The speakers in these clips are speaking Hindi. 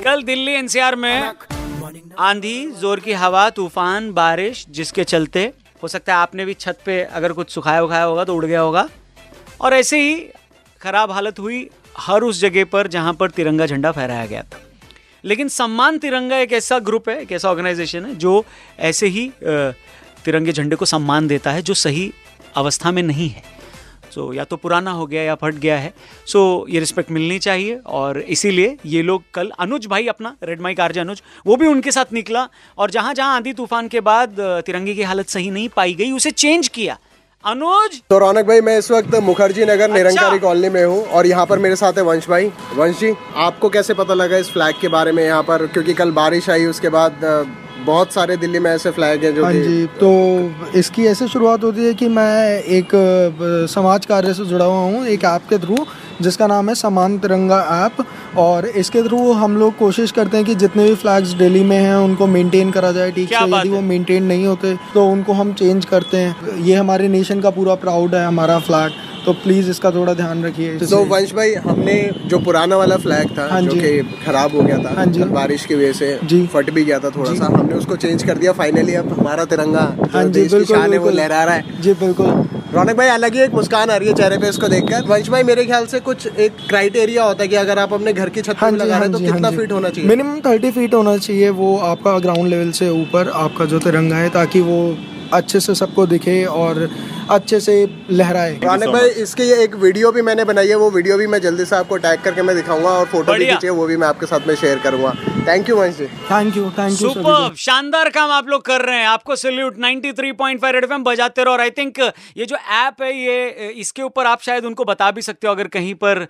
कल दिल्ली एनसीआर में आंधी, ज़ोर की हवा, तूफ़ान, बारिश, जिसके चलते, हो सकता है आपने भी छत पे अगर कुछ सुखाया उखाया होगा तो उड़ गया होगा। और ऐसे ही खराब हालत हुई हर उस जगह पर जहाँ पर तिरंगा झंडा फहराया गया था। लेकिन सम्मान तिरंगा एक ऐसा ग्रुप है, एक ऐसा ऑर्गेनाइजेशन है, जो ऐसे ही तिरंगे झंडे को सम्मान देता है, जो सही अवस्था में नहीं है। सो या तो पुराना हो गया या फट गया है। सो ये रिस्पेक्ट मिलनी चाहिए और इसीलिए ये लोग कल अनुज भाई अपना रेड माइक आरजे अनुज वो भी उनके साथ निकला और जहाँ जहाँ आंधी तूफ़ान के बाद तिरंगे की हालत सही नहीं पाई गई उसे चेंज किया। अनुज? तो रौनक भाई मैं इस वक्त मुखर्जी नगर अच्छा। निरंकारी कॉलोनी में हूँ और यहाँ पर मेरे साथ है वंश भाई। वंश जी आपको कैसे पता लगा इस फ्लैग के बारे में यहाँ पर? क्योंकि कल बारिश आई उसके बाद बहुत सारे दिल्ली में ऐसे फ्लैग हैं जो हाँ जी तो इसकी ऐसे शुरुआत होती है कि मैं एक समाज कार्य से जुड़ा हुआ हूँ एक ऐप के थ्रू जिसका नाम है समान तिरंगा ऐप और इसके थ्रू हम लोग कोशिश करते हैं कि जितने भी फ्लैग्स दिल्ली में हैं उनको मेंटेन करा जाए ठीक से। यदि है। वो मेंटेन नहीं होते तो उनको हम चेंज करते हैं। ये हमारे नेशन का पूरा प्राउड है हमारा फ्लैग तो प्लीज़ इसका थोड़ा ध्यान रखिए तो वंश भाई हमने जो पुराना वाला फ्लैग था हाँ जो। कि खराब हो गया था हाँ जी। बारिश की वजह से जी। फट भी गया था थोड़ा सा हमने उसको चेंज कर दिया फाइनली अब हमारा तिरंगा हाँ जी बिल्कुल वो लहरा रहा है। जी बिल्कुल। रौनक भाई अलग ही एक मुस्कान आ रही है चेहरे पे इसको देखकर। वंश भाई मेरे ख्याल से कुछ एक क्राइटेरिया होता है कि अगर आप अपने घर की छत हाँ लगा हाँ रहे हैं तो जी हाँ कितना फीट होना चाहिए? मिनिमम थर्टी फीट होना चाहिए वो आपका ग्राउंड लेवल से ऊपर आपका जो तिरंगा है ताकि वो अच्छे से सबको दिखे और अच्छे से लहराए। रौनक भाई इसकी ये एक वीडियो भी मैंने बनाई है वो वीडियो भी मैं जल्दी से आपको टैग करके मैं दिखाऊँगा और फ़ोटो भी खींचे वो भी मैं आपके साथ में शेयर करूँगा। Thank you Vansh ji. Thank you thank you super शानदार काम आप लोग कर रहे हैं। आपको सल्यूट 93.5 रेड एफएम बजाते रहो। और आई थिंक ये जो ऐप है ये इसके ऊपर आप शायद उनको बता भी सकते हो अगर कहीं पर अ,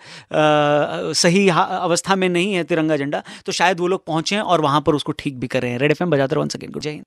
सही अवस्था में नहीं है तिरंगा झंडा तो शायद वो लोग पहुँचे और वहाँ पर उसको ठीक भी कर रहे हैं। रेड एफएम बजाते रहो वन सेकंड जय हिंद